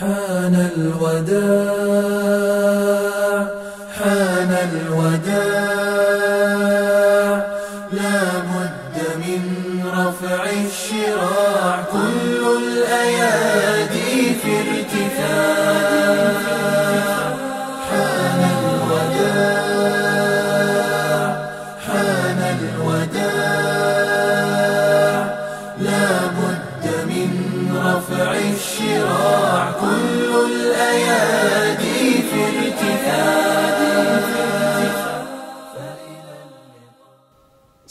حان الوداع حان الوداع.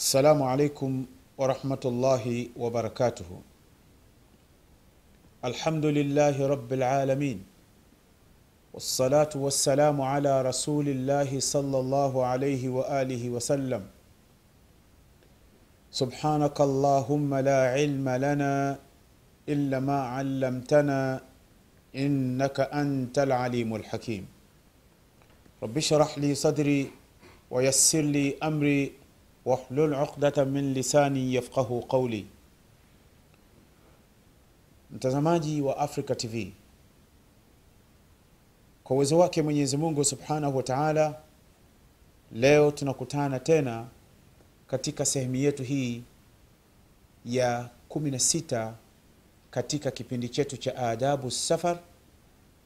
السلام عليكم ورحمة الله وبركاته. الحمد لله رب العالمين والصلاة والسلام على رسول الله صلى الله عليه وآله وسلم. سبحانك اللهم لا علم لنا إلا ما علمتنا إنك أنت العليم الحكيم. رب اشرح لي صدري ويسر لي أمري wahlul uqdata min lisani yafqahu qawli. Mtazamaji wa Africa TV, kwa uwezo wake Mwenyezi Mungu subhanahu wa taala, leo tunakutana tena katika sehemu yetu hii ya 16 katika kipindi chetu cha adabu safar,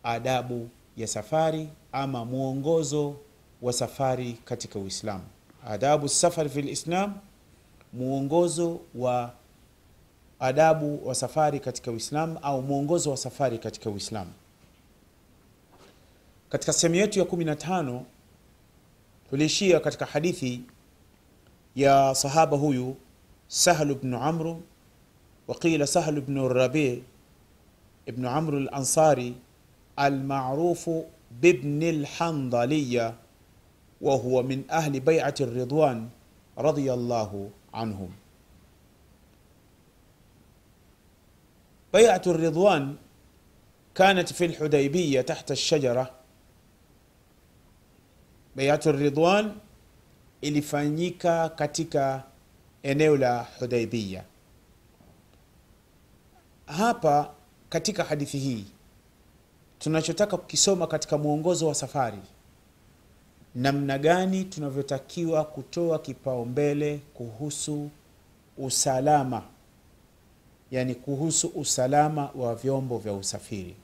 adabu ya safari ama mwongozo wa safari katika Uislamu adabu safari fi lislam, mwongozo wa adabu wa safari katika Uislamu au mwongozo wa safari katika Uislamu. Katika sehemu yetu ya 15 tuliishia katika hadithi ya sahaba huyu Sahlu bnu Amru waqila Sahlu bnu Rabi ibnu Amru al-Ansari almarufu bibni lhandaliya وهو من أهل بيعة الرضوان رضي الله عنهم بيعة الرضوان كانت في الحديبية تحت الشجرة بيعة الرضوان ilifanyika katika eneo la Hudaibia. Hapa katika hadithi hii tunachotaka kukisoma katika mwongozo wa safari namna gani tunavyotakiwa kutoa kipaumbele kuhusu usalama, yani kuhusu usalama wa vyombo vya usafiri.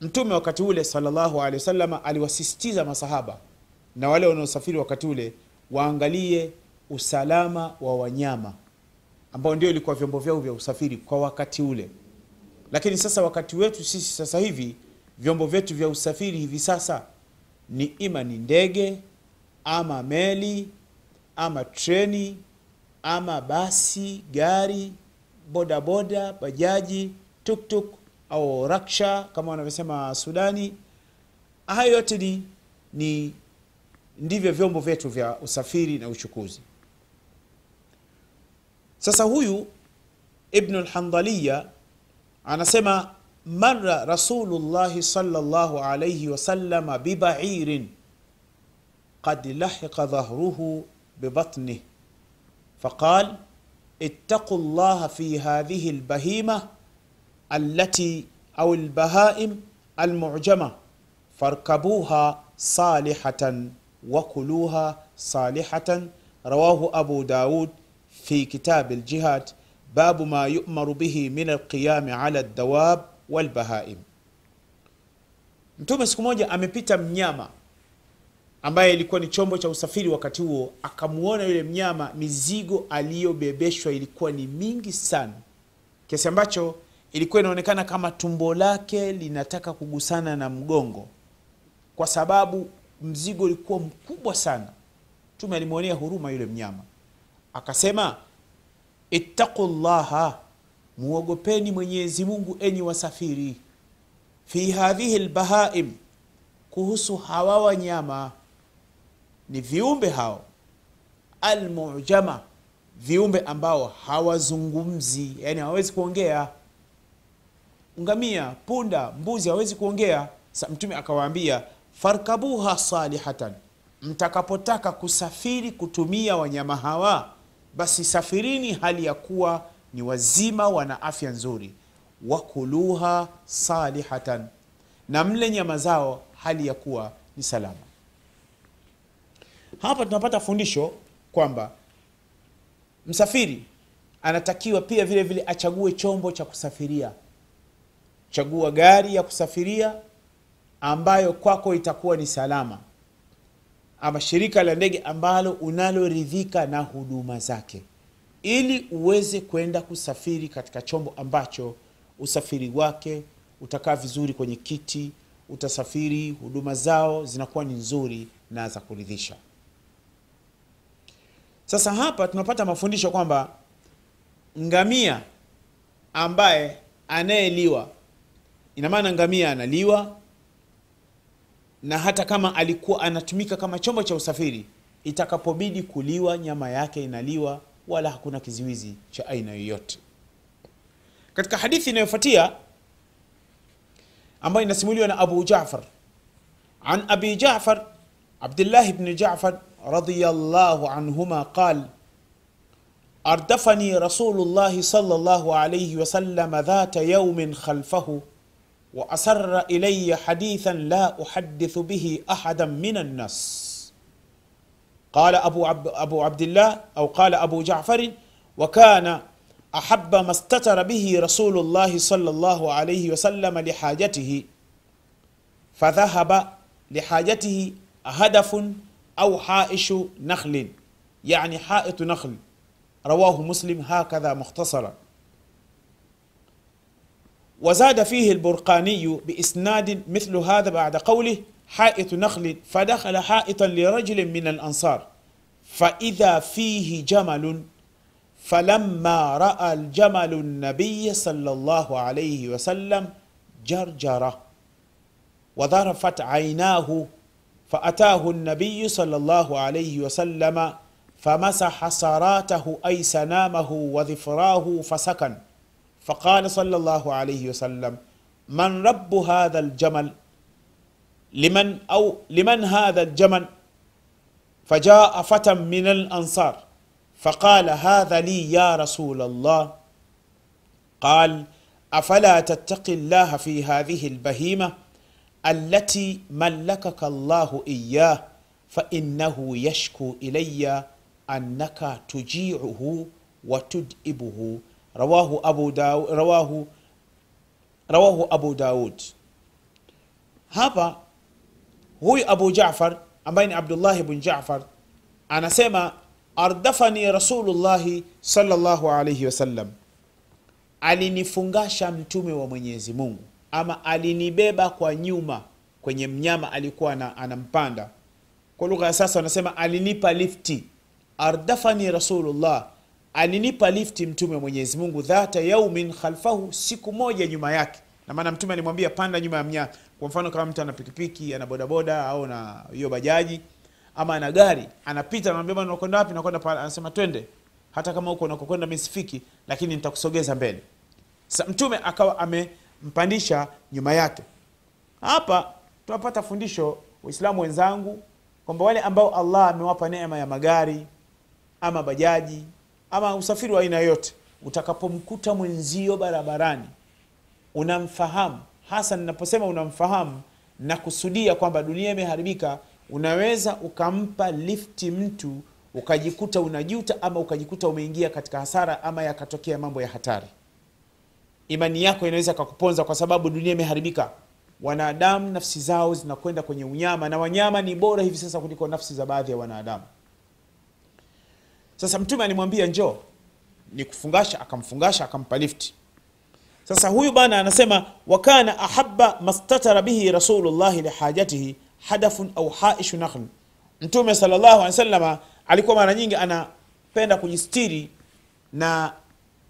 Mtume wakati ule sallallahu alaihi wasallam aliwasisitiza masahaba na wale wanaosafiri wakati ule waangalie usalama wa wanyama ambao ndio ilikuwa vyombo vyao vya usafiri kwa wakati ule. Lakini sasa wakati wetu sisi sasa hivi vyombo vyetu vya usafiri hivi sasa ni ima ni ndege ama meli ama treni ama basi, gari, bodaboda, bajaji, tuktuk au raksha kama wanavyosema Sudani. Hayo yote ni, ni ndivyo vyombo vyetu vya usafiri na uchukuzi. Sasa huyu Ibnu Lhandhaliya anasema mara rasulullahi sallallahu alayhi wasallama bibairin qad lahiqa dhahruhu bibatnih faqal ittaqu llaha fi hadhihi lbahima allati au lbahaim almujama farkabuha salihatan wakuluha salihatan rawahu abu daud fi kitabi ljihad babu ma yumaru bihi min alqiyami ala ldawab walbahaim. Mtume siku moja amepita mnyama ambaye ilikuwa ni chombo cha usafiri wakati huo, akamwona yule mnyama, mizigo aliyobebeshwa ilikuwa ni mingi sana, kiasi ambacho ilikuwa inaonekana kama tumbo lake linataka kugusana na mgongo, kwa sababu mzigo ulikuwa mkubwa sana. Mtume alimwonea huruma yule mnyama, akasema ittaqu llaha muogopeni Mwenyezi Mungu enyi wasafiri, fi hadhihi lbahaim, kuhusu hawa wanyama. Ni viumbe hao almujama, viumbe ambao hawazungumzi, yani hawawezi kuongea. Ngamia, punda, mbuzi hawezi kuongea. Sa Mtume akawaambia farkabuha salihatan, mtakapotaka kusafiri kutumia wanyama hawa, basi safirini hali ya kuwa ni wazima, wana afya nzuri. wakuluha salihatan, na mle nyama zao hali ya kuwa ni salama. Hapa tunapata fundisho kwamba msafiri anatakiwa pia vile vile achague chombo cha kusafiria. Chagua gari ya kusafiria ambayo kwako itakuwa ni salama, ama shirika la ndege ambalo unaloridhika na huduma zake, ili uweze kwenda kusafiri katika chombo ambacho usafiri wake utakaa vizuri kwenye kiti, utasafiri, huduma zao zinakuwa ni nzuri na za kuridhisha. Sasa hapa tunapata mafundisho kwamba ngamia ambaye anayeliwa, ina maana ngamia analiwa, na hata kama alikuwa anatumika kama chombo cha usafiri, itakapobidi kuliwa, nyama yake inaliwa, wala hakuna kizuizi cha aina yoyote. Katika hadithi inayofuatia ambayo inasimuliwa na Abu Jafar an Abi Jafar Abdullah ibn Jafar radiyallahu anhuma qal أردفني رسول الله صلى الله عليه وسلم ذات يوم خلفه وأسر إلي حديثا لا أحدث به أحدا من الناس قال أبو, عب أبو عبد الله أو قال أبو جعفر وكان أحب ما استتر به رسول الله صلى الله عليه وسلم لحاجته فذهب لحاجته هدف أو حائش نخل يعني حائط نخل. رواه مسلم هكذا مختصرا. وزاد فيه البرقاني بإسناد مثل هذا بعد قوله حائط نخل فدخل حائطا لرجل من الأنصار. فإذا فيه جمل فلما رأى الجمل النبي صلى الله عليه وسلم جرجره وذرفت عيناه فأتاه النبي صلى الله عليه وسلم فمسح سراته أي سنامه وظفراه فسكن. فقال صلى الله عليه وسلم من رب هذا الجمل؟ لمن أو لمن هذا الجمل فجاء فتى من الأنصار فقال هذا لي يا رسول الله. قال أفلا تتقي الله في هذه البهيمة التي ملكك الله إياه فإنه يشكو إلي أنك تجيعه وتدئبه. رواه أبو داود رواه رواه أبو داود. hapa huyu Abu jafar ambaye ni abdullahi bn jafar anasema ardafani Rasulullahi salllahu alaihi wasallam, alinifungasha mtume wa Mwenyezi Mungu, ama alinibeba kwa nyuma kwenye mnyama alikuwa na, anampanda. Kwa lugha ya sasa wanasema alinipa lifti. Ardafani Rasulullah, alinipa lifti mtume wa Mwenyezi Mungu, dhata yaumin khalfahu, siku moja nyuma yake. Na maana mtume alimwambia panda nyuma ya mnyama. Kwa mfano kama mtu ana pikipiki ana bodaboda au na hiyo bajaji ama ana gari anapita, anamwambia bwana, unakwenda wapi? Nakwenda pale. Anasema twende, hata kama huko unakokwenda mimi sifiki, lakini nitakusogeza mbele. Sasa mtume akawa amempandisha nyuma yake. Hapa tunapata fundisho Waislamu wenzangu kwamba wale ambao Allah amewapa neema ya magari ama bajaji ama usafiri wa aina yoyote, utakapomkuta mwenzio barabarani unamfahamu, hasa ninaposema unamfahamu na kusudia kwamba dunia imeharibika, unaweza ukampa lifti mtu ukajikuta unajuta ama ukajikuta umeingia katika hasara ama yakatokea mambo ya hatari. Imani yako inaweza kakuponza kwa sababu dunia imeharibika. Wanadamu nafsi zao zinakwenda kwenye unyama, na wanyama ni bora hivi sasa kuliko nafsi za baadhi ya wanadamu. Sasa Mtume alimwambia njoo ni kufungasha, akamfungasha akampa lifti. Sasa huyu bana anasema wakana ahabba mastatara bihi rasulullahi lihajatihi hadafun au haishu nakhl. Mtume sallallahu alaihi wasallam alikuwa mara nyingi anapenda kujistiri na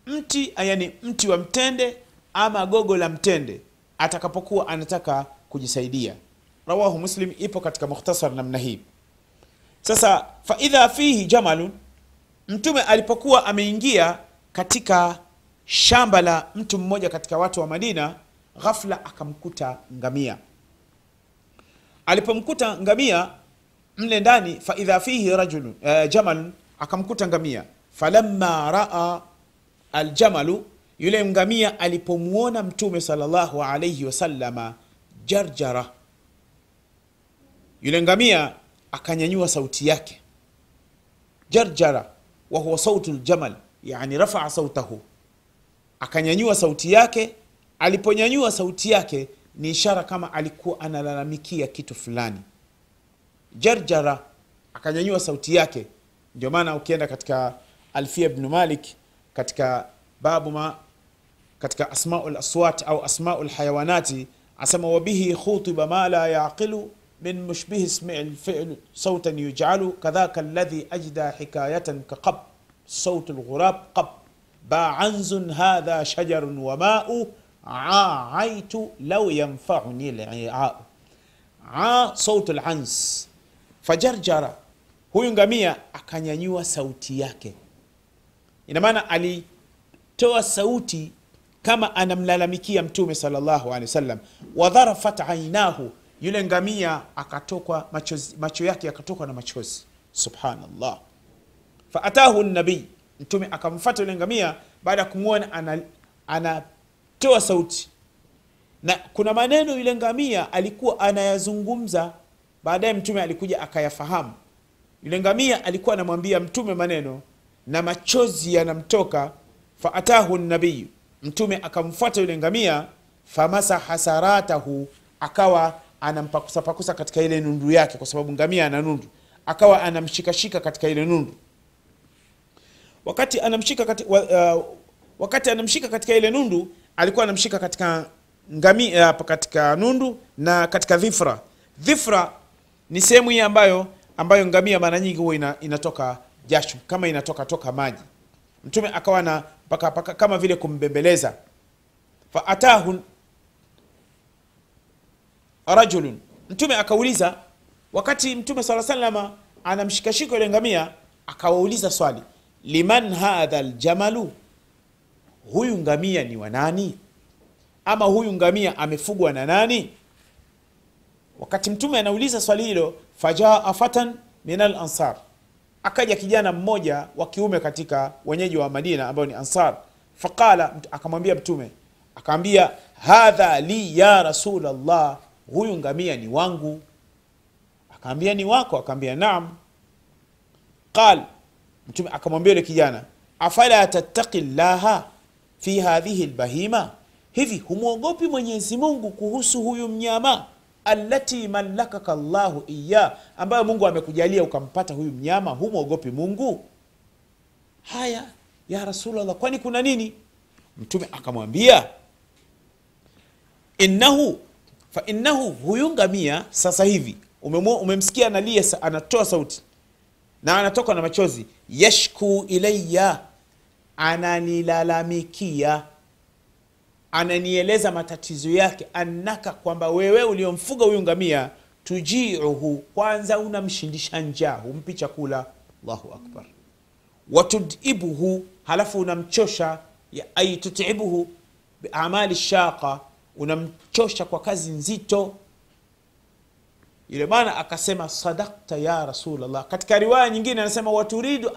mti, yani mti wa mtende ama gogo la mtende atakapokuwa anataka kujisaidia. Rawahu Muslim, ipo katika mukhtasar namna hii. Sasa faidha fihi jamalun, mtume alipokuwa ameingia katika shamba la mtu mmoja katika watu wa Madina, ghafla akamkuta ngamia. Alipomkuta ngamia mle ndani, faidha fihi rajulun uh, jamalun, akamkuta ngamia. Falamma raa aljamalu, yule ngamia alipomwona mtume salllahu alaihi wasallama jarjara yule ngamia akanyanyua sauti yake jarjara wa huwa sautu ljamal yani rafaa sautahu akanyanyua sauti yake. Aliponyanyua sauti yake ni ishara kama alikuwa analalamikia kitu fulani. Jarjara akanyanyua sauti yake. Ndio maana ukienda katika alfia bnu malik katika babu ma katika asmau laswat au asmau lhayawanati asema wabihi khutiba ma la yaqilu min mushbihi smi lfilu sautan yujalu kadhaka alladhi ajda hikayatan kaqab sautu lghurab qab baanzun hadha shajarun wamau aaitu lau yanfauni liau. A sautu lans fajarjara huyu ngamia akanyanyua sauti yake. Ina maana alitoa sauti kama anamlalamikia mtume salllahu alehi wasallam. Wadharafat ainahu yule ngamia akatokwa macho yake yakatokwa na machozi. Subhanallah. Faatahu nabii mtume akamfata yule ngamia baada ya kumwona anatoa sauti. Na kuna maneno yule ngamia alikuwa anayazungumza. Baadaye mtume alikuja akayafahamu. Yule ngamia alikuwa anamwambia mtume maneno na machozi yanamtoka. Faatahu nabiyu mtume akamfuata yule ngamia famasaha saratahu akawa anampakusapakusa katika ile nundu yake kwa sababu ngamia ana nundu. Akawa anamshikashika katika ile nundu wakati anamshika kati, uh, wakati anamshika katika ile nundu alikuwa anamshika katika ngami, uh, katika nundu na katika dhifra. Dhifra ni sehemu hii ambayo ambayo ngamia mara nyingi huwa ina, inatoka jasho kama inatoka toka maji. Mtume akawa na paka, paka, kama vile kumbembeleza. Faatahu rajulun. Mtume akauliza wakati mtume saa salama anamshikashika yule ngamia akawauliza swali liman hadha ljamalu huyu ngamia ni wa nani? Ama huyu ngamia amefugwa na nani? Wakati mtume anauliza swali hilo fajaa fatan min alansar, akaja kijana mmoja wa kiume katika wenyeji wa madina ambao ni ansar. Faqala akamwambia mtume akaambia hadha li ya rasulllah huyu ngamia ni wangu. Akaambia ni wako? Akaambia naam. Qal mtume akamwambia yule kijana afala tattaqi llaha fi hadhihi lbahima hivi humwogopi mwenyezi mungu kuhusu huyu mnyama allati malakaka llahu iya ambayo mungu amekujalia ukampata huyu mnyama? Humwogopi mungu? Haya ya rasulllah kwani kuna nini? Mtume akamwambia innahu fa innahu huyu ngamia sasa hivi umemsikia analia anatoa sauti na anatoka na machozi. Yashku ilaya ananilalamikia. Ananieleza matatizo yake. Annaka kwamba wewe uliomfuga huyu ngamia tujiuhu. Kwanza unamshindisha njaa humpi chakula. Allahu akbar. Watudibuhu halafu unamchosha. Ai tutibuhu. Biamali shaqa unamchosha kwa kazi nzito yule bwana akasema sadakta ya rasulllah katika riwaya nyingine anasema waturidu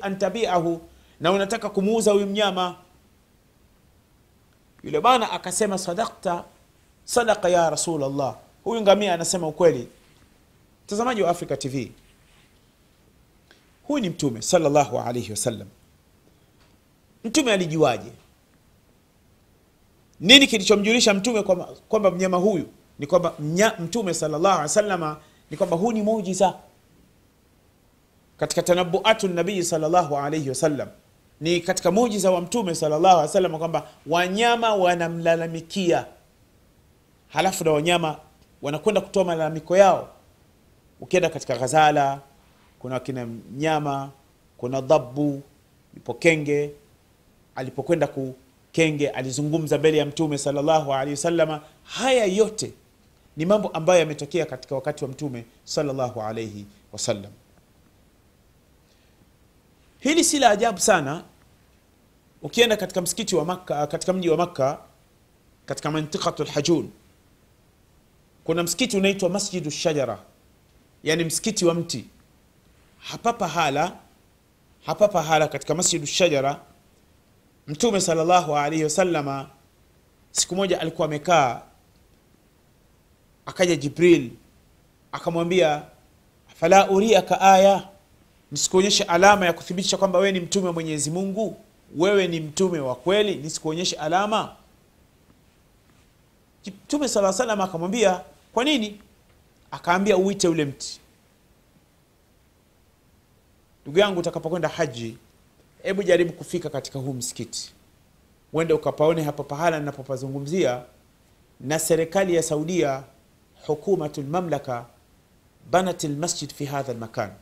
antabiahu na unataka kumuuza huyu mnyama. Yule bwana akasema sadakta sadaka ya rasulllah huyu ngamia anasema ukweli. Mtazamaji wa africa tv huyu ni mtume salllahu alaihi wasallam mtume alijuaje? Nini kilichomjulisha mtume kwamba kwamba mnyama huyu ni kwamba mtume salllahu alih wasalama ni kwamba huu ni muujiza. Katika tanabuatu nabii salllahu alaihi wasallam ni katika muujiza wa mtume salllahu alih wasallam kwamba wanyama wanamlalamikia. Halafu na wanyama wanakwenda kutoa malalamiko yao. Ukienda katika ghazala kuna kina mnyama kuna dhabu ipo kenge. Alipokwenda kukenge alizungumza mbele ya mtume salllahu alehi wasalama haya yote ni mambo ambayo yametokea katika wakati wa mtume salllahu alaihi wasallam. Hili si la ajabu sana. Ukienda katika msikiti wa makka katika mji wa makka katika mantiqatu lhajun kuna msikiti unaitwa masjidu shajara yani msikiti wa mti. Hapa hapa pahala katika masjidu shajara mtume salllahu alaihi wasalama siku moja alikuwa amekaa akaja jibril akamwambia fala uriaka aya? Nisikuonyeshe alama ya kuthibitisha kwamba wewe ni mtume wa mwenyezi mungu? Wewe ni mtume wa kweli? Nisikuonyeshe alama? Mtume sala salam akamwambia kwa nini? Akaambia uite ule mti. Ndugu yangu utakapokwenda haji hebu jaribu kufika katika huu msikiti. Uende ukapaone hapa pahala ninapopazungumzia na serikali ya saudia حكومة المملكة بنت المسجد في هذا المكان.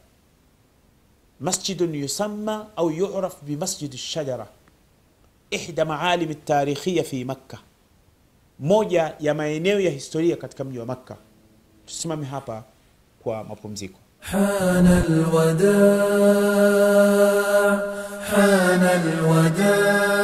مسجد يسمى أو يعرف بمسجد الشجرة إحدى معالم التاريخية في مكة. موجة يا maeneo ya historia katika mji wa Makka. Tusimame hapa kwa حان الوداع حان الوداع.